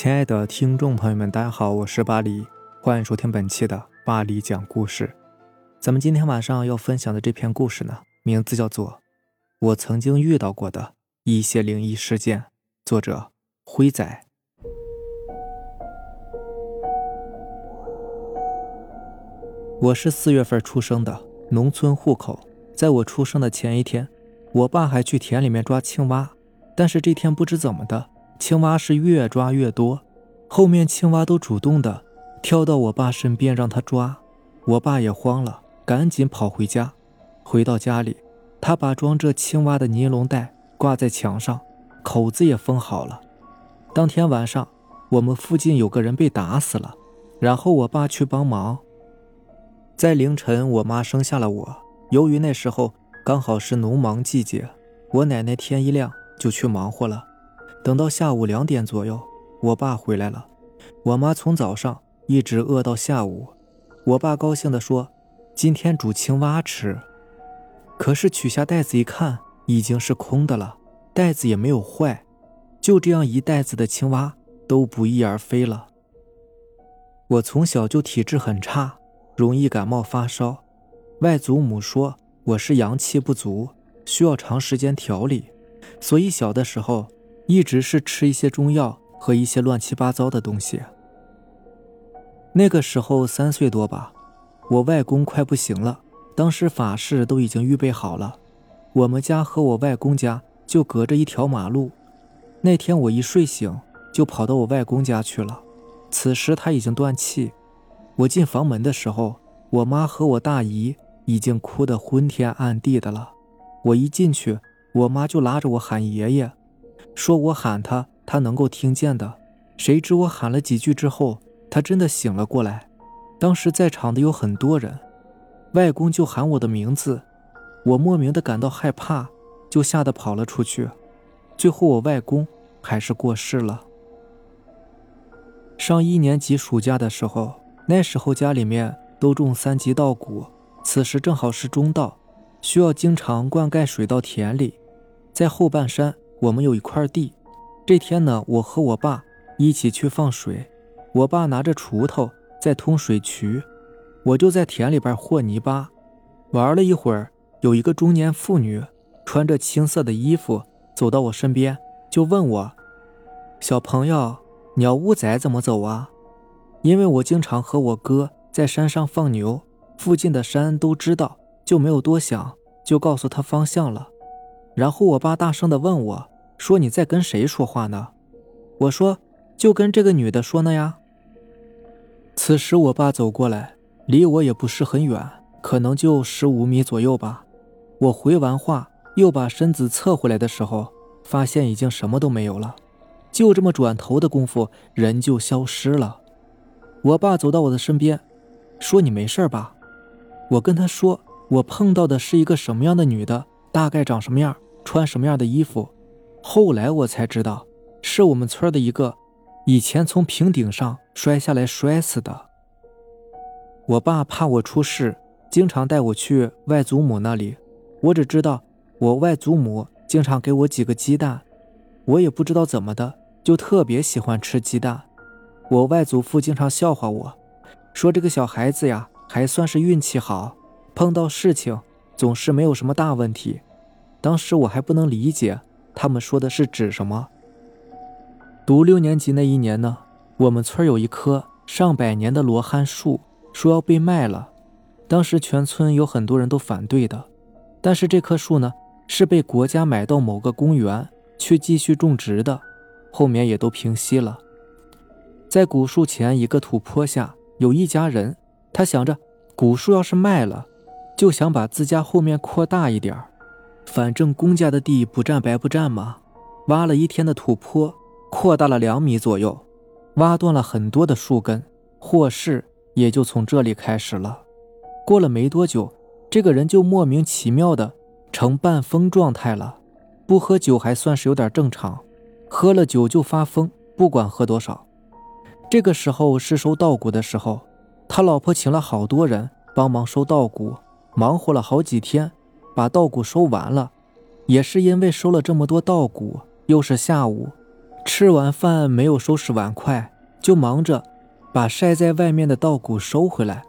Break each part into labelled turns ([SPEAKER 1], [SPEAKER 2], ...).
[SPEAKER 1] 亲爱的听众朋友们，大家好，我是巴黎，欢迎收听本期的巴黎讲故事。咱们今天晚上要分享的这篇故事呢，名字叫做《我曾经遇到过的一些灵异事件》，作者辉仔。我是四月份出生的，农村户口。在我出生的前一天，我爸还去田里面抓青蛙，但是这天不知怎么的。青蛙是越抓越多，后面青蛙都主动的跳到我爸身边让他抓，我爸也慌了，赶紧跑回家。回到家里，他把装着青蛙的尼龙袋挂在墙上，口子也封好了。当天晚上，我们附近有个人被打死了，然后我爸去帮忙。在凌晨，我妈生下了我。由于那时候刚好是农忙季节，我奶奶天一亮就去忙活了。等到下午两点左右，我爸回来了。我妈从早上一直饿到下午。我爸高兴地说：“今天煮青蛙吃。”可是取下袋子一看，已经是空的了，袋子也没有坏。就这样，一袋子的青蛙都不翼而飞了。我从小就体质很差，容易感冒发烧。外祖母说我是阳气不足，需要长时间调理，所以小的时候。一直是吃一些中药和一些乱七八糟的东西。那个时候三岁多吧，我外公快不行了，当时法事都已经预备好了，我们家和我外公家就隔着一条马路。那天我一睡醒就跑到我外公家去了，此时他已经断气。我进房门的时候，我妈和我大姨已经哭得昏天暗地的了。我一进去，我妈就拉着我喊爷爷。说我喊他，他能够听见的。谁知我喊了几句之后，他真的醒了过来。当时在场的有很多人，外公就喊我的名字，我莫名的感到害怕，就吓得跑了出去。最后我外公还是过世了。上一年级暑假的时候，那时候家里面都种三级稻谷，此时正好是中稻，需要经常灌溉水稻田里，在后半山。我们有一块地，这天呢，我和我爸一起去放水，我爸拿着锄头在通水渠，我就在田里边和泥巴。玩了一会儿，有一个中年妇女穿着青色的衣服走到我身边，就问我：“小朋友，鸟屋仔怎么走啊？”因为我经常和我哥在山上放牛，附近的山都知道，就没有多想，就告诉他方向了。然后我爸大声的问我，说你在跟谁说话呢？我说就跟这个女的说呢呀。此时我爸走过来，离我也不是很远，可能就十五米左右吧。我回完话，又把身子侧回来的时候，发现已经什么都没有了，就这么转头的功夫，人就消失了。我爸走到我的身边，说你没事吧？我跟他说，我碰到的是一个什么样的女的，大概长什么样。穿什么样的衣服？后来我才知道，是我们村的一个以前从平顶上摔下来摔死的。我爸怕我出事，经常带我去外祖母那里。我只知道我外祖母经常给我几个鸡蛋，我也不知道怎么的，就特别喜欢吃鸡蛋。我外祖父经常笑话我，说这个小孩子呀，还算是运气好，碰到事情总是没有什么大问题。当时我还不能理解他们说的是指什么。读六年级那一年呢，我们村有一棵上百年的罗汉树，说要被卖了。当时全村有很多人都反对的，但是这棵树呢是被国家买到某个公园去继续种植的，后面也都平息了。在古树前一个土坡下有一家人，他想着古树要是卖了，就想把自家后面扩大一点儿。反正公家的地不占白不占嘛，挖了一天的土坡，扩大了两米左右，挖断了很多的树根，祸事也就从这里开始了。过了没多久，这个人就莫名其妙的成半疯状态了，不喝酒还算是有点正常，喝了酒就发疯，不管喝多少。这个时候是收稻谷的时候，他老婆请了好多人帮忙收稻谷，忙活了好几天。把稻谷收完了，也是因为收了这么多稻谷，又是下午，吃完饭没有收拾碗筷，就忙着把晒在外面的稻谷收回来。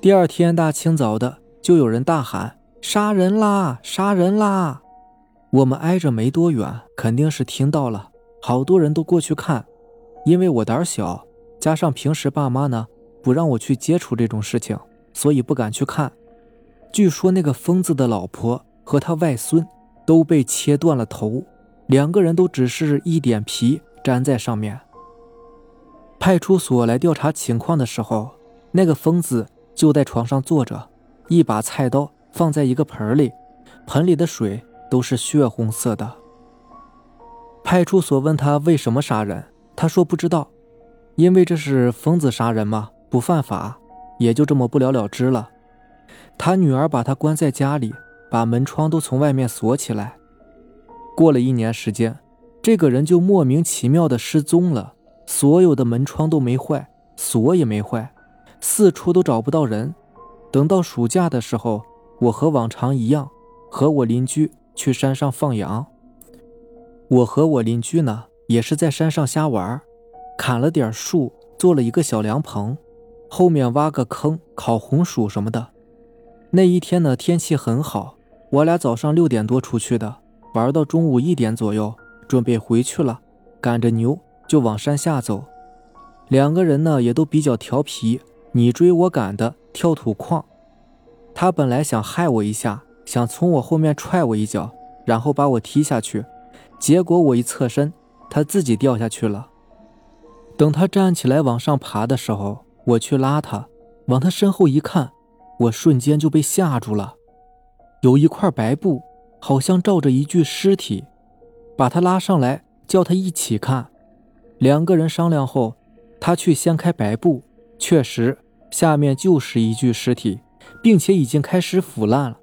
[SPEAKER 1] 第二天大清早的，就有人大喊：“杀人啦！杀人啦！”我们挨着没多远，肯定是听到了，好多人都过去看。因为我胆小，加上平时爸妈呢不让我去接触这种事情，所以不敢去看。据说那个疯子的老婆和他外孙都被切断了头。两个人都只是一点皮粘在上面。派出所来调查情况的时候，那个疯子就在床上坐着，一把菜刀放在一个盆里，盆里的水都是血红色的。派出所问他为什么杀人，他说不知道，因为这是疯子杀人嘛，不犯法，也就这么不了了之了。他女儿把他关在家里，把门窗都从外面锁起来。过了一年时间，这个人就莫名其妙的失踪了。所有的门窗都没坏，锁也没坏，四处都找不到人。等到暑假的时候，我和往常一样，和我邻居去山上放羊。我和我邻居呢，也是在山上瞎玩，砍了点树，做了一个小凉棚，后面挖个坑烤红薯什么的。那一天呢，天气很好，我俩早上六点多出去的。玩到中午一点左右，准备回去了，赶着牛就往山下走。两个人呢也都比较调皮，你追我赶的跳土矿。他本来想害我一下，想从我后面踹我一脚，然后把我踢下去。结果我一侧身，他自己掉下去了。等他站起来往上爬的时候，我去拉他，往他身后一看，我瞬间就被吓住了，有一块白布。好像罩着一具尸体，把他拉上来，叫他一起看。两个人商量后，他去掀开白布，确实下面就是一具尸体，并且已经开始腐烂了。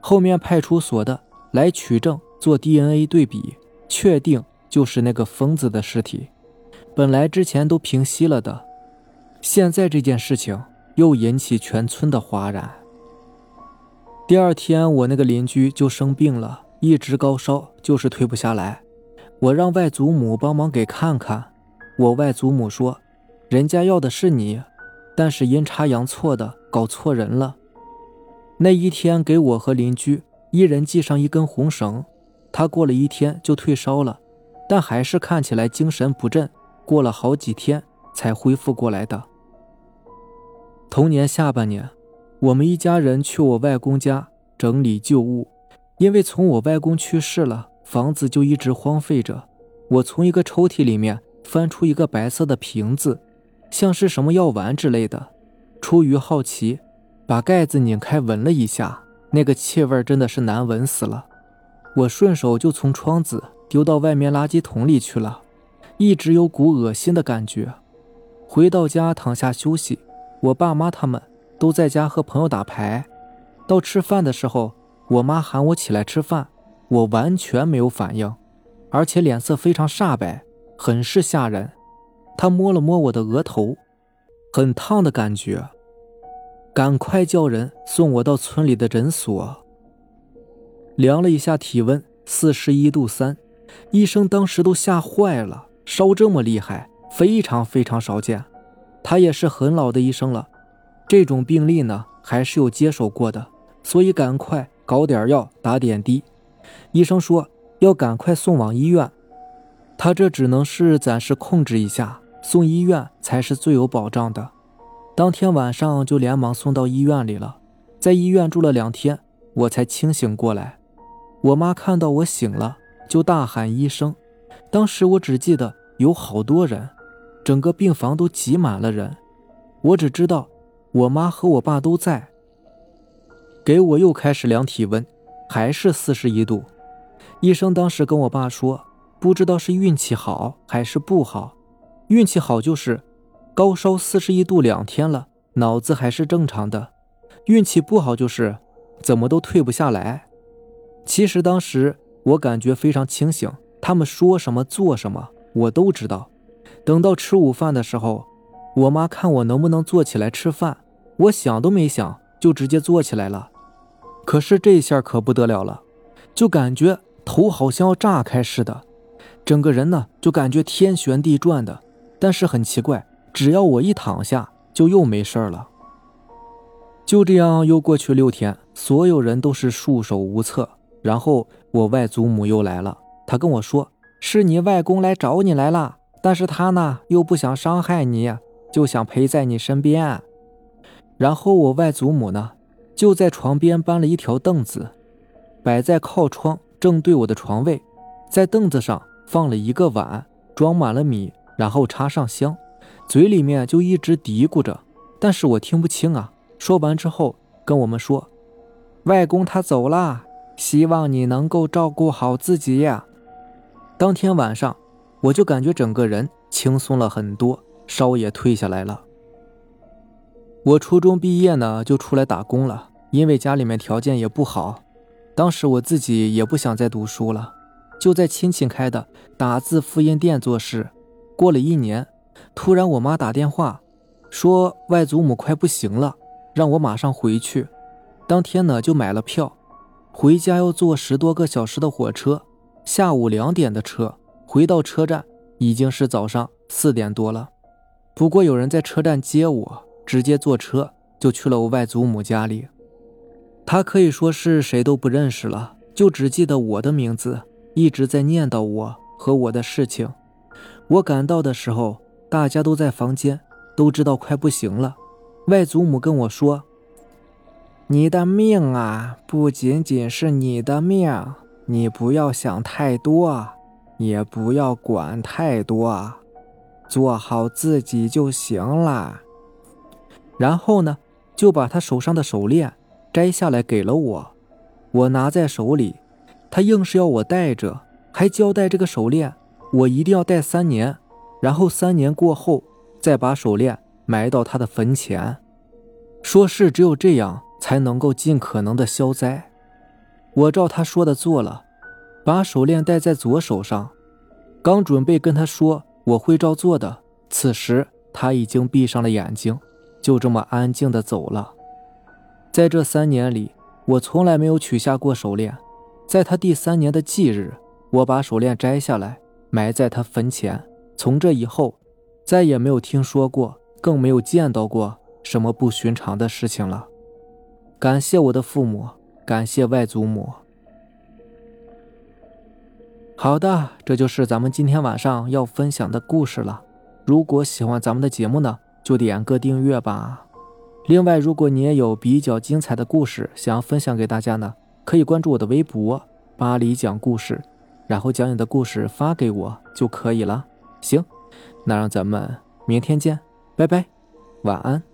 [SPEAKER 1] 后面派出所的来取证做 DNA 对比，确定就是那个疯子的尸体。本来之前都平息了的，现在这件事情又引起全村的哗然。第二天，我那个邻居就生病了，一直高烧，就是退不下来。我让外祖母帮忙给看看。我外祖母说，人家要的是你，但是阴差阳错的搞错人了。那一天给我和邻居一人系上一根红绳，他过了一天就退烧了，但还是看起来精神不振，过了好几天才恢复过来的。同年下半年。我们一家人去我外公家整理旧物，因为从我外公去世了，房子就一直荒废着。我从一个抽屉里面翻出一个白色的瓶子，像是什么药丸之类的。出于好奇，把盖子拧开闻了一下，那个气味真的是难闻死了。我顺手就从窗子丢到外面垃圾桶里去了，一直有股恶心的感觉。回到家躺下休息，我爸妈他们。都在家和朋友打牌，到吃饭的时候，我妈喊我起来吃饭，我完全没有反应，而且脸色非常煞白，很是吓人。她摸了摸我的额头，很烫的感觉，赶快叫人送我到村里的诊所。量了一下体温，四十一度三，医生当时都吓坏了，烧这么厉害，非常非常少见。他也是很老的医生了。这种病例呢，还是有接手过的，所以赶快搞点药打点滴。医生说要赶快送往医院，他这只能是暂时控制一下，送医院才是最有保障的。当天晚上就连忙送到医院里了，在医院住了两天，我才清醒过来。我妈看到我醒了，就大喊医生。当时我只记得有好多人，整个病房都挤满了人，我只知道。我妈和我爸都在，给我又开始量体温，还是四十一度。医生当时跟我爸说，不知道是运气好还是不好。运气好就是高烧四十一度两天了，脑子还是正常的；运气不好就是怎么都退不下来。其实当时我感觉非常清醒，他们说什么做什么我都知道。等到吃午饭的时候。我妈看我能不能坐起来吃饭，我想都没想就直接坐起来了。可是这下可不得了了，就感觉头好像要炸开似的，整个人呢就感觉天旋地转的。但是很奇怪，只要我一躺下，就又没事了。就这样又过去六天，所有人都是束手无策。然后我外祖母又来了，她跟我说：“是你外公来找你来了，但是他呢又不想伤害你，就想陪在你身边。”然后我外祖母呢就在床边搬了一条凳子，摆在靠窗正对我的床位，在凳子上放了一个碗，装满了米，然后插上香，嘴里面就一直嘀咕着，但是我听不清啊。说完之后跟我们说：“外公他走了。”希望你能够照顾好自己呀。当天晚上，我就感觉整个人轻松了很多，烧也退下来了。我初中毕业呢，就出来打工了，因为家里面条件也不好。当时我自己也不想再读书了，就在亲戚开的打字复印店做事。过了一年，突然我妈打电话说外祖母快不行了，让我马上回去。当天呢，就买了票。回家要坐十多个小时的火车，下午两点的车，回到车站已经是早上四点多了。不过有人在车站接我，直接坐车就去了我外祖母家里。他可以说是谁都不认识了，就只记得我的名字，一直在念叨我和我的事情。我赶到的时候，大家都在房间，都知道快不行了。外祖母跟我说。你的命啊，不仅仅是你的命，你不要想太多，也不要管太多，做好自己就行了。然后呢，就把他手上的手链摘下来给了我，我拿在手里，他硬是要我戴着，还交代这个手链我一定要戴三年，然后三年过后再把手链埋到他的坟前，说是只有这样。才能够尽可能的消灾。我照他说的做了，把手链戴在左手上，刚准备跟他说我会照做的，此时他已经闭上了眼睛，就这么安静的走了。在这三年里，我从来没有取下过手链。在他第三年的忌日，我把手链摘下来，埋在他坟前。从这以后，再也没有听说过，更没有见到过什么不寻常的事情了。感谢我的父母，感谢外祖母。好的，这就是咱们今天晚上要分享的故事了。如果喜欢咱们的节目呢，就点个订阅吧。另外，如果你也有比较精彩的故事想要分享给大家呢，可以关注我的微博“巴黎讲故事”，然后将你的故事发给我就可以了。行，那让咱们明天见，拜拜，晚安。